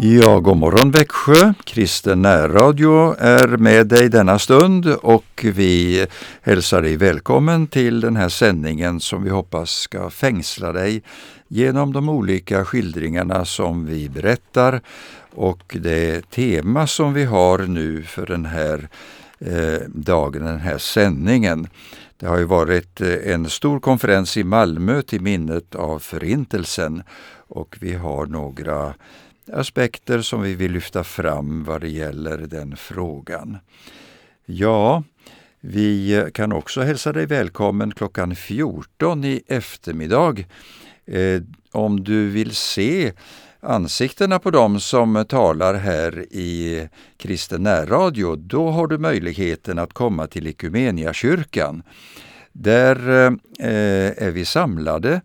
Ja, god morgon Växjö! Kristen närradio är med dig denna stund och vi hälsar dig välkommen till den här sändningen som vi hoppas ska fängsla dig genom de olika skildringarna som vi berättar och det tema som vi har nu för den här eh, dagen, den här sändningen. Det har ju varit eh, en stor konferens i Malmö till minnet av Förintelsen och vi har några aspekter som vi vill lyfta fram vad det gäller den frågan. Ja, vi kan också hälsa dig välkommen klockan 14 i eftermiddag. Eh, om du vill se ansiktena på dem som talar här i Kristen närradio, då har du möjligheten att komma till Ekumeniakyrkan. Där eh, är vi samlade,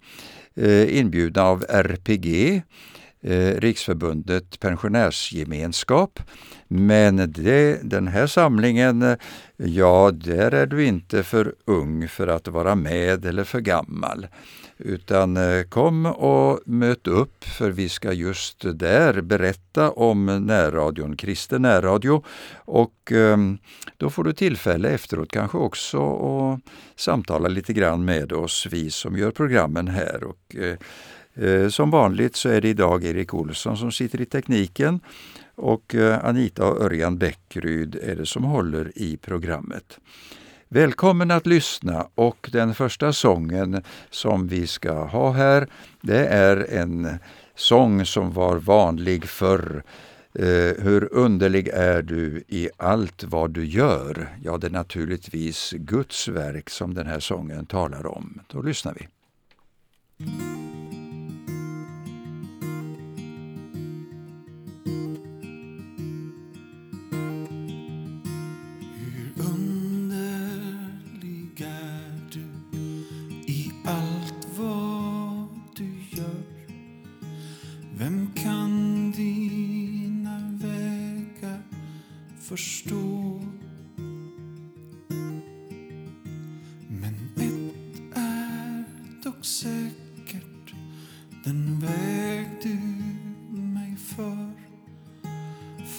eh, inbjudna av RPG, eh, Eh, Riksförbundet Pensionärsgemenskap. Men det, den här samlingen, eh, ja, där är du inte för ung för att vara med eller för gammal. Utan eh, kom och möt upp för vi ska just där berätta om närradion, kristen närradio. Och då får du tillfälle efteråt kanske också att samtala lite grann med oss, vi som gör programmen här. Och, Eh, som vanligt så är det idag Erik Olsson som sitter i tekniken och eh, Anita och Örjan Bäckryd är det som håller i programmet. Välkommen att lyssna och den första sången som vi ska ha här det är en sång som var vanlig förr. Eh, hur underlig är du i allt vad du gör? Ja, det är naturligtvis Guds verk som den här sången talar om. Då lyssnar vi.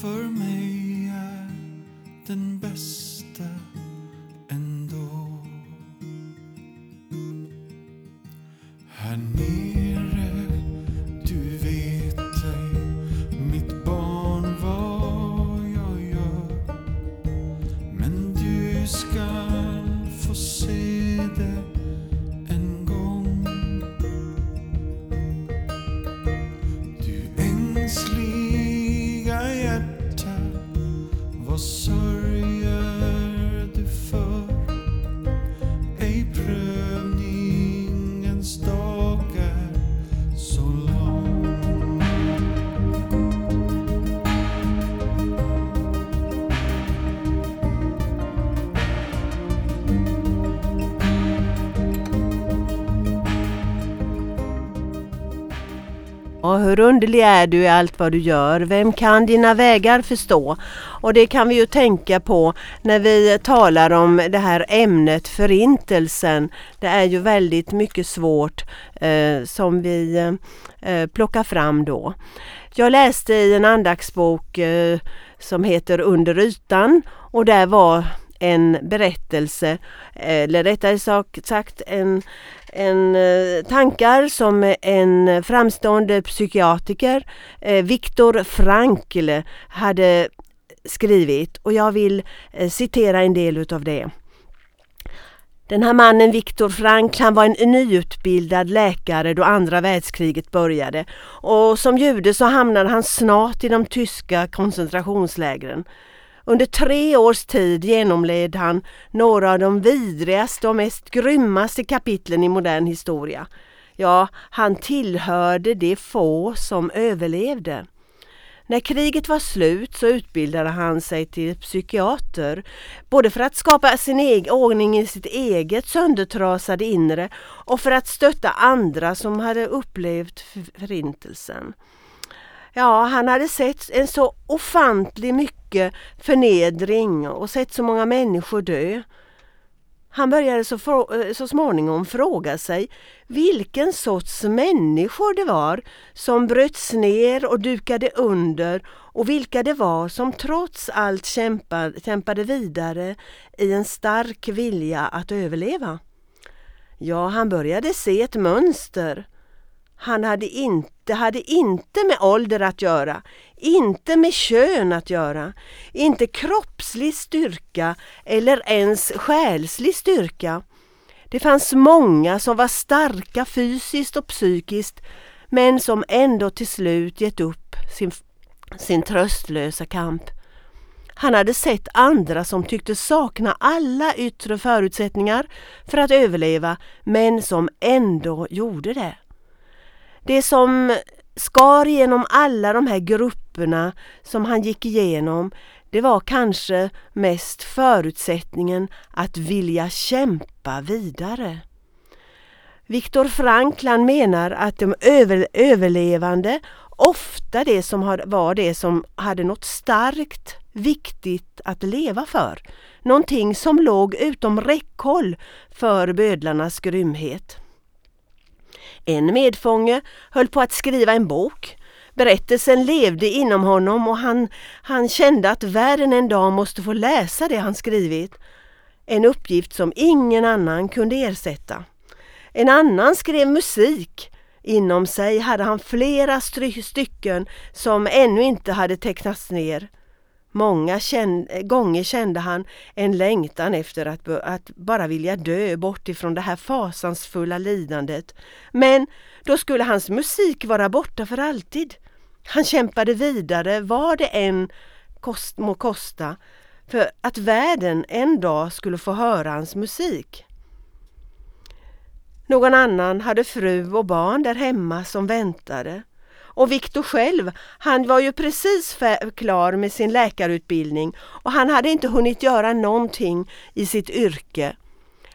För mig är den bästa Och hur underlig är du i allt vad du gör? Vem kan dina vägar förstå? Och det kan vi ju tänka på när vi talar om det här ämnet förintelsen. Det är ju väldigt mycket svårt eh, som vi eh, plockar fram då. Jag läste i en andaktsbok eh, som heter Under ytan och där var en berättelse, eh, eller rättare sagt en, en eh, tankar som en framstående psykiatriker, eh, Viktor Frankl, hade skrivit och jag vill eh, citera en del utav det. Den här mannen Viktor Frankl han var en nyutbildad läkare då andra världskriget började och som jude så hamnade han snart i de tyska koncentrationslägren. Under tre års tid genomled han några av de vidrigaste och mest grymmaste kapitlen i modern historia. Ja, han tillhörde de få som överlevde. När kriget var slut så utbildade han sig till psykiater, både för att skapa sin egen ordning i sitt eget söndertrasade inre och för att stötta andra som hade upplevt förintelsen. Ja, han hade sett en så ofantlig mycket förnedring och sett så många människor dö. Han började så, eh, så småningom fråga sig vilken sorts människor det var som bröts ner och dukade under och vilka det var som trots allt kämpade, kämpade vidare i en stark vilja att överleva. Ja, han började se ett mönster. Han hade inte, hade inte med ålder att göra, inte med kön att göra, inte kroppslig styrka eller ens själslig styrka. Det fanns många som var starka fysiskt och psykiskt men som ändå till slut gett upp sin, sin tröstlösa kamp. Han hade sett andra som tyckte sakna alla yttre förutsättningar för att överleva men som ändå gjorde det. Det som skar genom alla de här grupperna som han gick igenom det var kanske mest förutsättningen att vilja kämpa vidare. Viktor Frankland menar att de över, överlevande ofta det som var det som hade något starkt, viktigt att leva för. Någonting som låg utom räckhåll för bödlarnas grymhet. En medfånge höll på att skriva en bok. Berättelsen levde inom honom och han, han kände att världen en dag måste få läsa det han skrivit. En uppgift som ingen annan kunde ersätta. En annan skrev musik. Inom sig hade han flera stycken som ännu inte hade tecknats ner. Många kände, gånger kände han en längtan efter att, att bara vilja dö bort ifrån det här fasansfulla lidandet. Men då skulle hans musik vara borta för alltid. Han kämpade vidare vad det än kost, må kosta för att världen en dag skulle få höra hans musik. Någon annan hade fru och barn där hemma som väntade. Och Viktor själv, han var ju precis klar med sin läkarutbildning och han hade inte hunnit göra någonting i sitt yrke.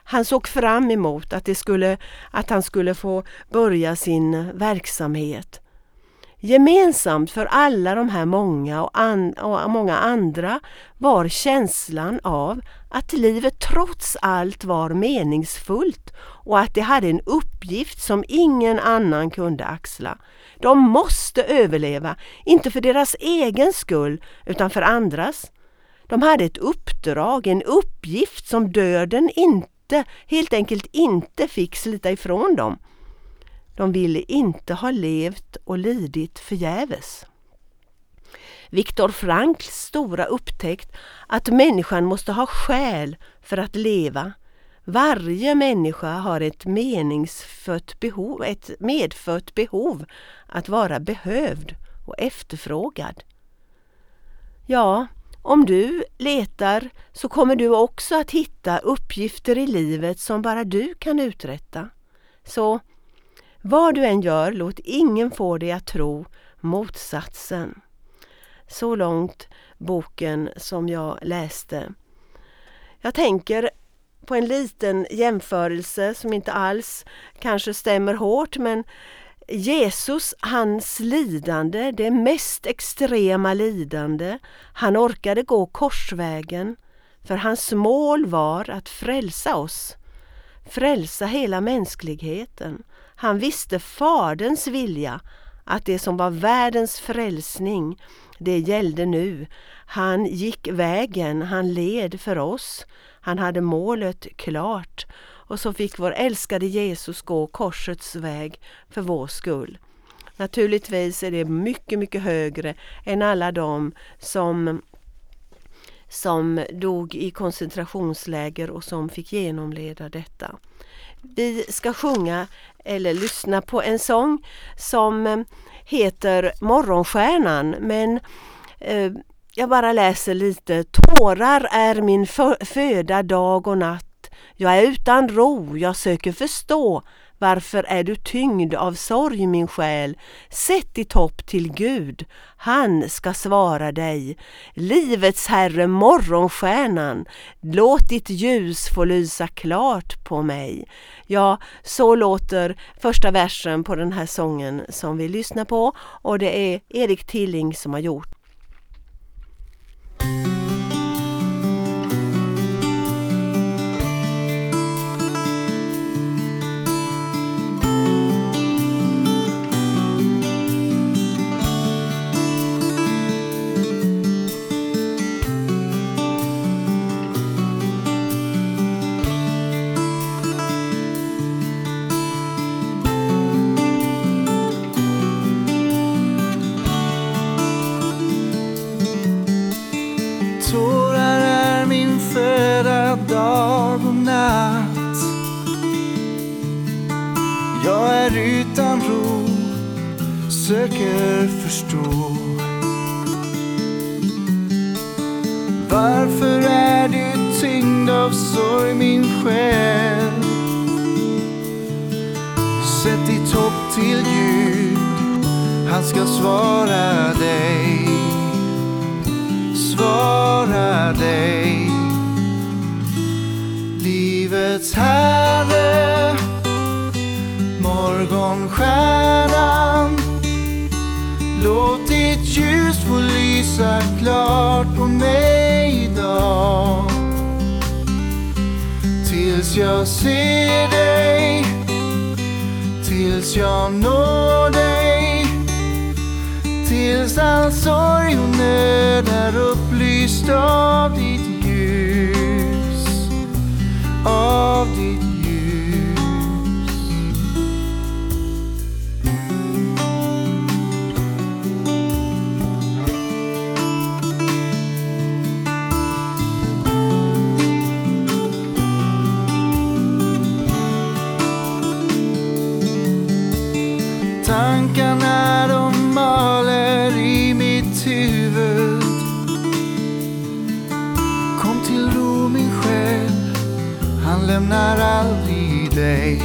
Han såg fram emot att, det skulle, att han skulle få börja sin verksamhet. Gemensamt för alla de här många och, an, och många andra var känslan av att livet trots allt var meningsfullt och att de hade en uppgift som ingen annan kunde axla. De måste överleva, inte för deras egen skull utan för andras. De hade ett uppdrag, en uppgift som döden inte, helt enkelt inte fick slita ifrån dem. De ville inte ha levt och lidit förgäves. Viktor Frankls stora upptäckt att människan måste ha själ för att leva. Varje människa har ett meningsfött behov, ett medfött behov att vara behövd och efterfrågad. Ja, om du letar så kommer du också att hitta uppgifter i livet som bara du kan uträtta. Så vad du än gör, låt ingen få dig att tro motsatsen. Så långt boken som jag läste. Jag tänker på en liten jämförelse som inte alls kanske stämmer hårt men Jesus, hans lidande, det mest extrema lidande, han orkade gå korsvägen för hans mål var att frälsa oss, frälsa hela mänskligheten. Han visste Faderns vilja, att det som var världens frälsning, det gällde nu. Han gick vägen, han led för oss. Han hade målet klart och så fick vår älskade Jesus gå korsets väg för vår skull. Naturligtvis är det mycket, mycket högre än alla de som som dog i koncentrationsläger och som fick genomleda detta. Vi ska sjunga eller lyssna på en sång som eh, heter Morgonstjärnan men eh, jag bara läser lite. Tårar är min föda dag och natt. Jag är utan ro, jag söker förstå. Varför är du tyngd av sorg min själ? Sätt ditt hopp till Gud, han ska svara dig. Livets Herre, morgonstjärnan, låt ditt ljus få lysa klart på mig. Ja, så låter första versen på den här sången som vi lyssnar på och det är Erik Tilling som har gjort Låt ditt ljus få lysa klart på mig idag. Tills jag ser dig, tills jag når dig. Tills all sorg och nöd är upplyst av ditt ljus. Av ditt dig.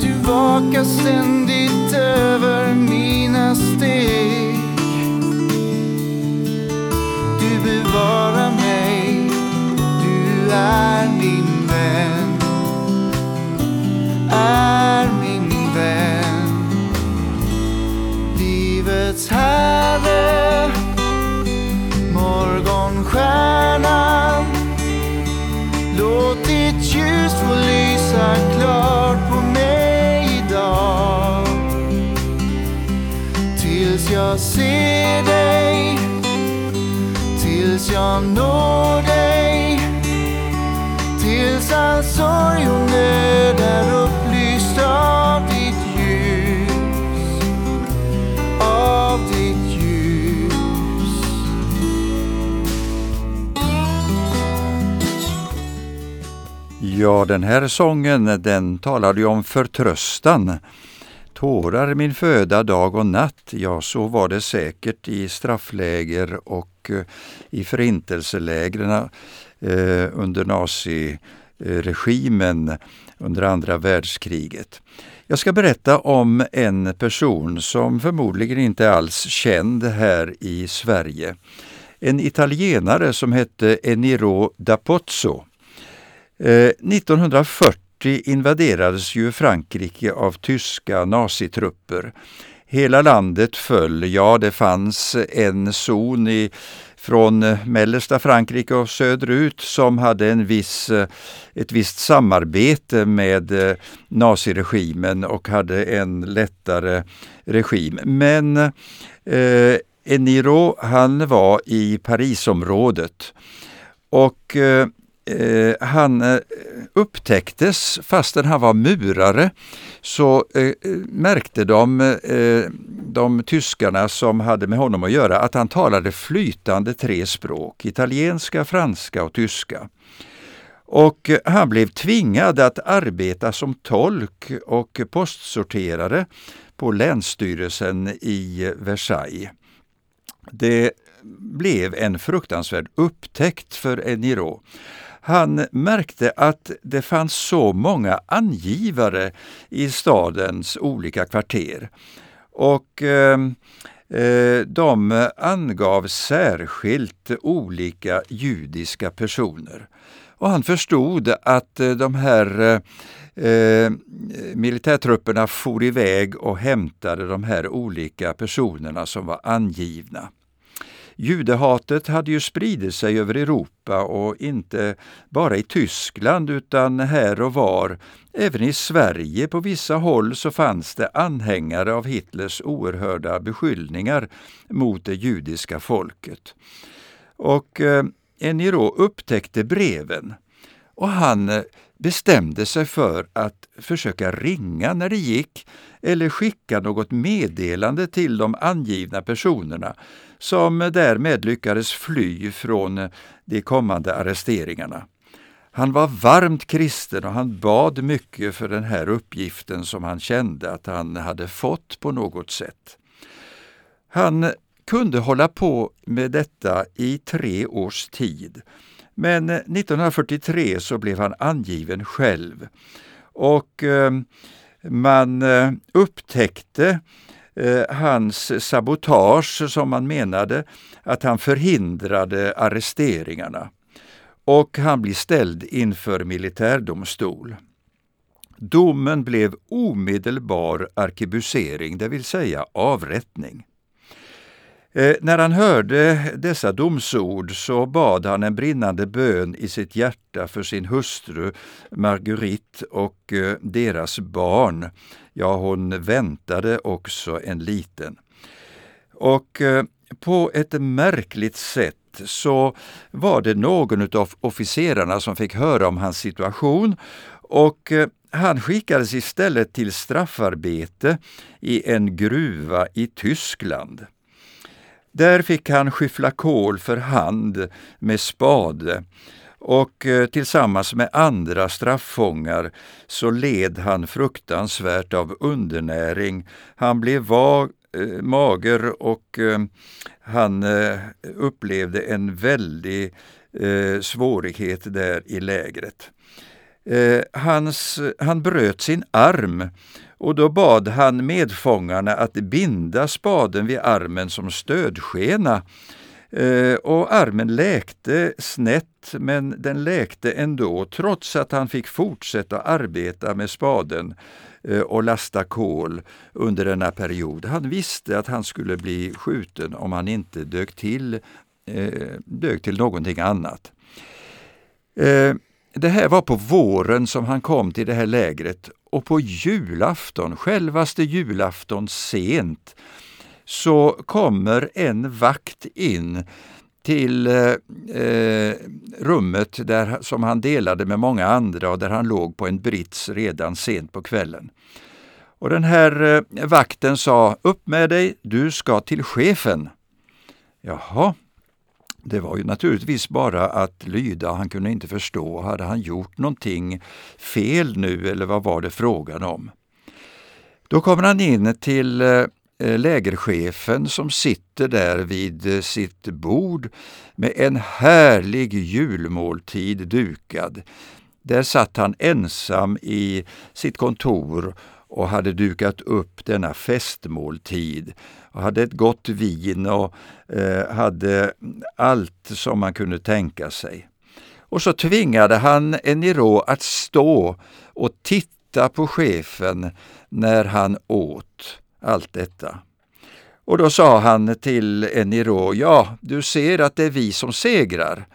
Du vakar ständigt över mina steg. Du bevarar mig, du är min vän. Är se dig Tills jag når dig. Tills all sorg och nöd är upplyst av ditt ljus. Av ditt ljus. Ja, den här sången den talade ju om förtröstan. Tårar min föda dag och natt, ja så var det säkert i straffläger och eh, i förintelselägren eh, under naziregimen under andra världskriget. Jag ska berätta om en person som förmodligen inte är alls känd här i Sverige. En italienare som hette Eniro da Pozzo. Eh, 1940 1940 invaderades ju Frankrike av tyska nazitrupper. Hela landet föll, ja det fanns en zon i, från mellersta Frankrike och söderut som hade en viss, ett visst samarbete med naziregimen och hade en lättare regim. Men eh, Eniro han var i Parisområdet och eh, Eh, han eh, upptäcktes, fastän han var murare, så eh, märkte de, eh, de tyskarna som hade med honom att göra att han talade flytande tre språk, italienska, franska och tyska. Och eh, han blev tvingad att arbeta som tolk och postsorterare på Länsstyrelsen i Versailles. Det blev en fruktansvärd upptäckt för Eniro. Han märkte att det fanns så många angivare i stadens olika kvarter. Och ehm, eh, de angav särskilt olika judiska personer. Och han förstod att eh, de här eh, militärtrupperna for iväg och hämtade de här olika personerna som var angivna. Judehatet hade ju spridit sig över Europa och inte bara i Tyskland utan här och var. Även i Sverige på vissa håll så fanns det anhängare av Hitlers oerhörda beskyllningar mot det judiska folket. Och eh, Eniro upptäckte breven och han eh, bestämde sig för att försöka ringa när det gick eller skicka något meddelande till de angivna personerna som därmed lyckades fly från de kommande arresteringarna. Han var varmt kristen och han bad mycket för den här uppgiften som han kände att han hade fått på något sätt. Han kunde hålla på med detta i tre års tid. Men 1943 så blev han angiven själv och eh, man eh, upptäckte Eh, hans sabotage som man menade att han förhindrade arresteringarna och han blir ställd inför militärdomstol. Domen blev omedelbar arkebusering, det vill säga avrättning. Eh, när han hörde dessa domsord så bad han en brinnande bön i sitt hjärta för sin hustru Marguerite och eh, deras barn. Ja, hon väntade också en liten. Och eh, på ett märkligt sätt så var det någon av officerarna som fick höra om hans situation och eh, han skickades istället till straffarbete i en gruva i Tyskland. Där fick han skyffla kol för hand med spade och eh, tillsammans med andra straffångar så led han fruktansvärt av undernäring. Han blev vag, eh, mager och eh, han eh, upplevde en väldig eh, svårighet där i lägret. Eh, hans, han bröt sin arm och då bad han medfångarna att binda spaden vid armen som stödskena. Eh, och armen läkte snett, men den läkte ändå trots att han fick fortsätta arbeta med spaden eh, och lasta kol under denna period. Han visste att han skulle bli skjuten om han inte dök till, eh, dök till någonting annat. Det här var på våren som han kom till det här lägret och på julafton, självaste julafton sent, så kommer en vakt in till eh, rummet där, som han delade med många andra och där han låg på en brits redan sent på kvällen. Och den här eh, vakten sa, upp med dig, du ska till chefen. Jaha, det var ju naturligtvis bara att lyda, han kunde inte förstå. Hade han gjort någonting fel nu eller vad var det frågan om? Då kommer han in till eh, Eh, lägerchefen som sitter där vid eh, sitt bord med en härlig julmåltid dukad. Där satt han ensam i sitt kontor och hade dukat upp denna festmåltid och hade ett gott vin och eh, hade allt som man kunde tänka sig. Och så tvingade han Eniro att stå och titta på chefen när han åt allt detta. Och då sa han till Eniro, ja, du ser att det är vi som segrar.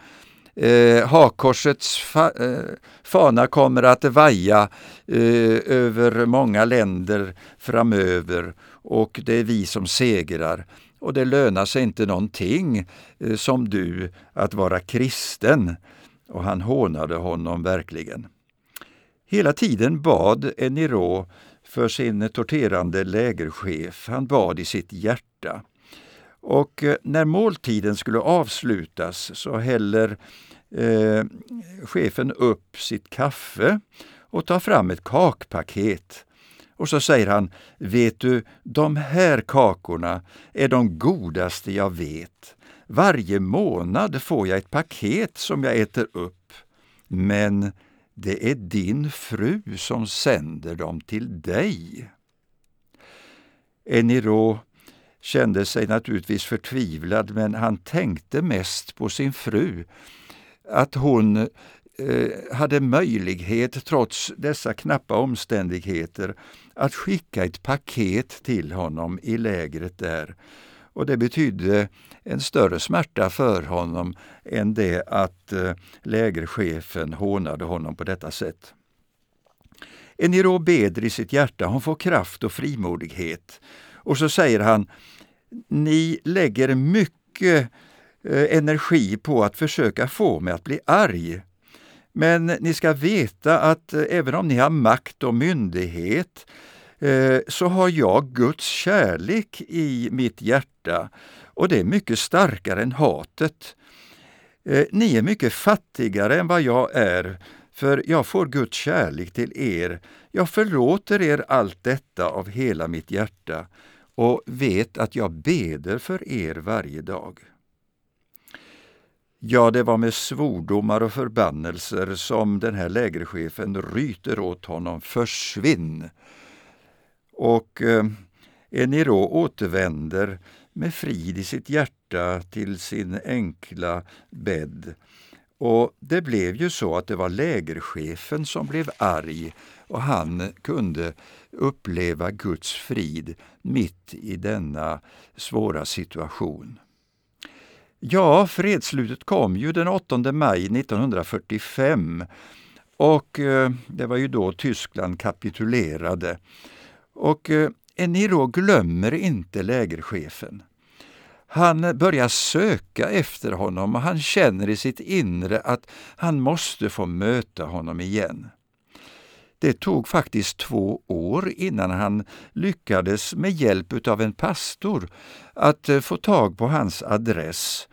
Eh, Hakkorsets fa eh, fana kommer att vaja eh, över många länder framöver och det är vi som segrar. Och det lönar sig inte någonting eh, som du att vara kristen. Och han hånade honom verkligen. Hela tiden bad Eniro för sin torterande lägerchef. Han bad i sitt hjärta. Och eh, när måltiden skulle avslutas så häller eh, chefen upp sitt kaffe och tar fram ett kakpaket. Och så säger han, vet du, de här kakorna är de godaste jag vet. Varje månad får jag ett paket som jag äter upp. Men det är din fru som sänder dem till dig. Eniro kände sig naturligtvis förtvivlad, men han tänkte mest på sin fru. Att hon eh, hade möjlighet, trots dessa knappa omständigheter, att skicka ett paket till honom i lägret där. Och det betydde en större smärta för honom än det att eh, lägerchefen hånade honom på detta sätt. Eniro beder i sitt hjärta, hon får kraft och frimodighet. Och så säger han, ni lägger mycket eh, energi på att försöka få mig att bli arg. Men ni ska veta att eh, även om ni har makt och myndighet så har jag Guds kärlek i mitt hjärta och det är mycket starkare än hatet. Eh, ni är mycket fattigare än vad jag är, för jag får Guds kärlek till er. Jag förlåter er allt detta av hela mitt hjärta och vet att jag beder för er varje dag. Ja, det var med svordomar och förbannelser som den här lägerchefen ryter åt honom ”försvinn”. Och eh, Eniro återvänder med frid i sitt hjärta till sin enkla bädd. Och det blev ju så att det var lägerchefen som blev arg och han kunde uppleva Guds frid mitt i denna svåra situation. Ja, fredsslutet kom ju den 8 maj 1945 och eh, det var ju då Tyskland kapitulerade. Och eh, Eniro glömmer inte lägerchefen. Han börjar söka efter honom och han känner i sitt inre att han måste få möta honom igen. Det tog faktiskt två år innan han lyckades med hjälp av en pastor att eh, få tag på hans adress.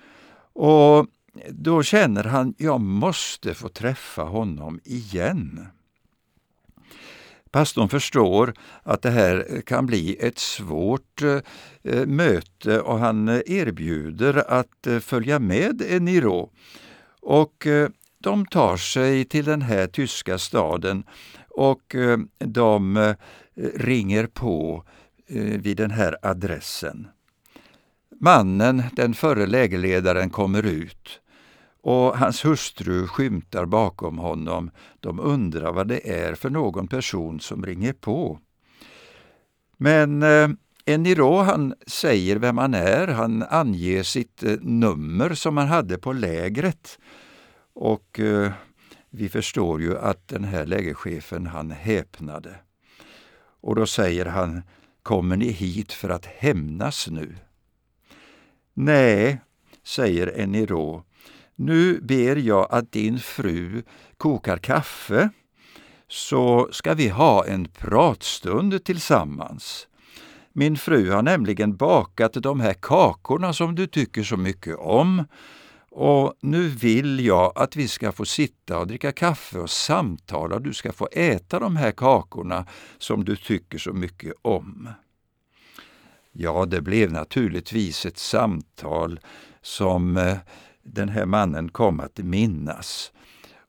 Och då känner han, jag måste få träffa honom igen. Pastorn förstår att det här kan bli ett svårt eh, möte och han eh, erbjuder att eh, följa med Niro. Och de tar sig till den här tyska staden och de ringer på vid den här adressen. Mannen, den förre lägerledaren, kommer ut och hans hustru skymtar bakom honom. De undrar vad det är för någon person som ringer på. Men eh, Eniro han säger vem han är, han anger sitt eh, nummer som han hade på lägret. Och eh, vi förstår ju att den här lägerchefen han häpnade. Och då säger han, kommer ni hit för att hämnas nu? Nej, säger Eniro, nu ber jag att din fru kokar kaffe så ska vi ha en pratstund tillsammans. Min fru har nämligen bakat de här kakorna som du tycker så mycket om och nu vill jag att vi ska få sitta och dricka kaffe och samtala. Du ska få äta de här kakorna som du tycker så mycket om. Ja, det blev naturligtvis ett samtal som eh, den här mannen kom att minnas.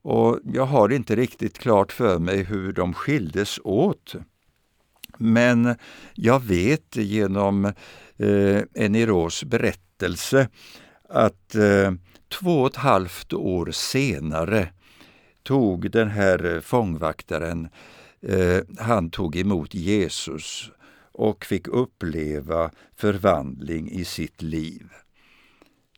Och jag har inte riktigt klart för mig hur de skildes åt. Men jag vet genom eh, Eniros berättelse att eh, två och ett halvt år senare tog den här fångvaktaren, eh, han tog emot Jesus och fick uppleva förvandling i sitt liv.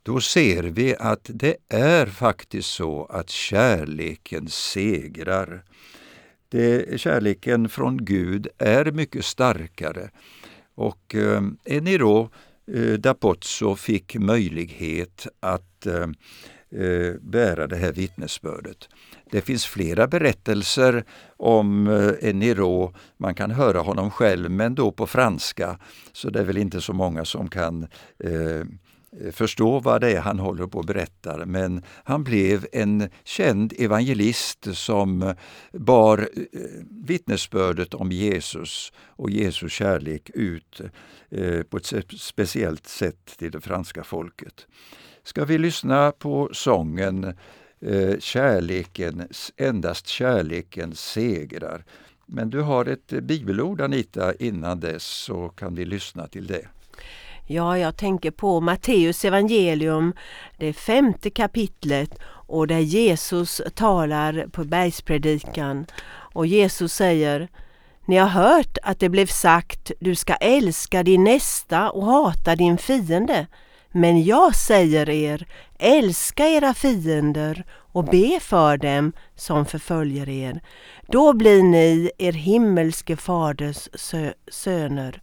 Då ser vi att det är faktiskt så att kärleken segrar. Det, kärleken från Gud är mycket starkare. Och eh, Eniro eh, Dapozzo fick möjlighet att eh, eh, bära det här vittnesbördet. Det finns flera berättelser om eh, Eniro. Man kan höra honom själv, men då på franska. Så det är väl inte så många som kan eh, förstå vad det är han håller på att berätta. Men han blev en känd evangelist som bar eh, vittnesbördet om Jesus och Jesus kärlek ut eh, på ett speciellt sätt till det franska folket. Ska vi lyssna på sången eh, Kärleken, endast kärleken segrar. Men du har ett bibelord Anita innan dess så kan vi lyssna till det. Ja, jag tänker på Matteus evangelium, det femte kapitlet och där Jesus talar på bergspredikan. Och Jesus säger Ni har hört att det blev sagt du ska älska din nästa och hata din fiende. Men jag säger er, älska era fiender och be för dem som förföljer er. Då blir ni er himmelske faders söner.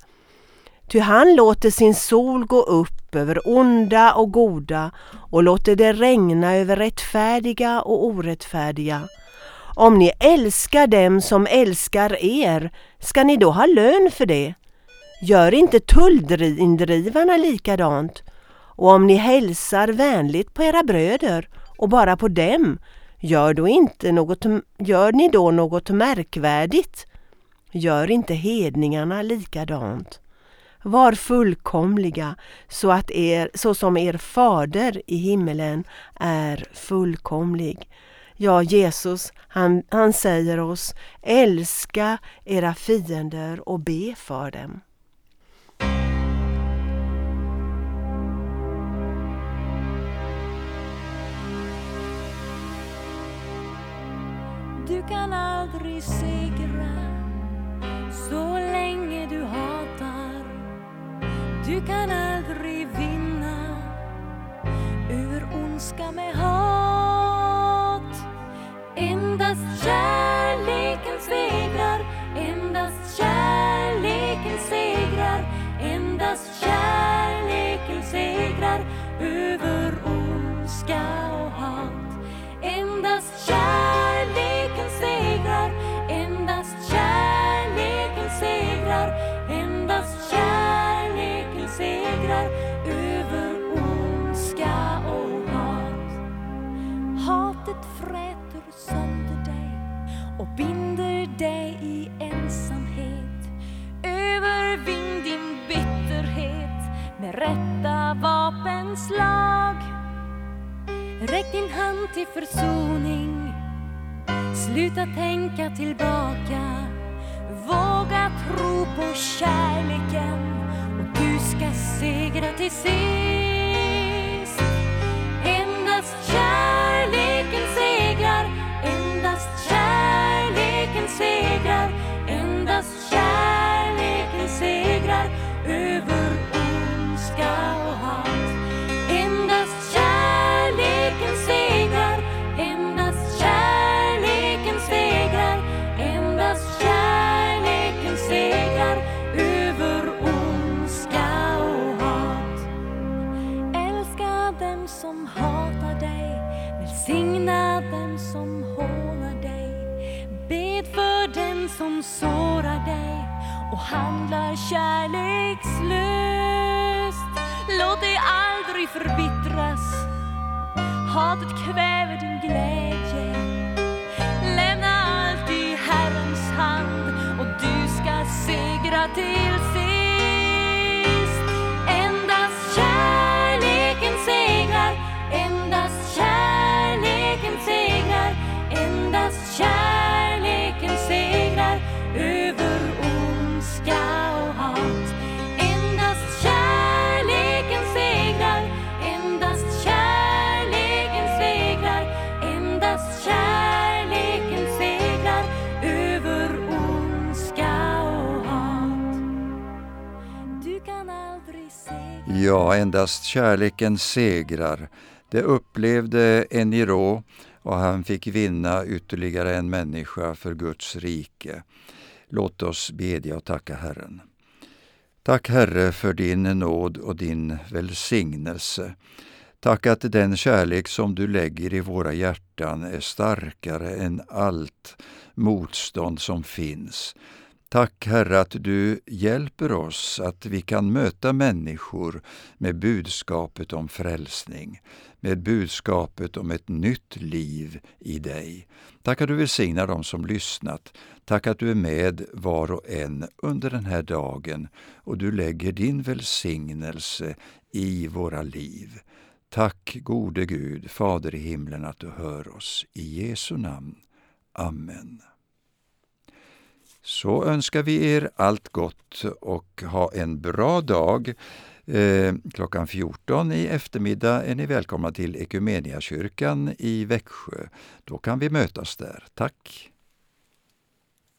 Ty han låter sin sol gå upp över onda och goda och låter det regna över rättfärdiga och orättfärdiga. Om ni älskar dem som älskar er, ska ni då ha lön för det? Gör inte tullindrivarna likadant? Och om ni hälsar vänligt på era bröder och bara på dem, gör, då inte något, gör ni då något märkvärdigt? Gör inte hedningarna likadant? Var fullkomliga så, att er, så som er fader i himmelen är fullkomlig. Ja, Jesus, han, han säger oss, älska era fiender och be för dem. Du kan aldrig segra kan aldrig vinna över ondska med hat. Endast kärlek rätta vapenslag. Räck din hand till försoning. Sluta tänka tillbaka. Våga tro på kärleken och du ska segra till sist. Endast kärleken välsigna dem som hånar dig. Bed för den som sårar dig och handlar kärlekslöst. Låt dig aldrig förbittras, hatet kväver din glädje. Ja, endast kärleken segrar. Det upplevde Eniro och han fick vinna ytterligare en människa för Guds rike. Låt oss bedja och tacka Herren. Tack Herre för din nåd och din välsignelse. Tack att den kärlek som du lägger i våra hjärtan är starkare än allt motstånd som finns. Tack Herre att du hjälper oss att vi kan möta människor med budskapet om frälsning, med budskapet om ett nytt liv i dig. Tack att du välsignar dem som lyssnat. Tack att du är med var och en under den här dagen och du lägger din välsignelse i våra liv. Tack gode Gud, Fader i himlen, att du hör oss. I Jesu namn. Amen. Så önskar vi er allt gott och ha en bra dag. Eh, klockan 14 i eftermiddag är ni välkomna till Ekumeniakyrkan i Växjö. Då kan vi mötas där. Tack!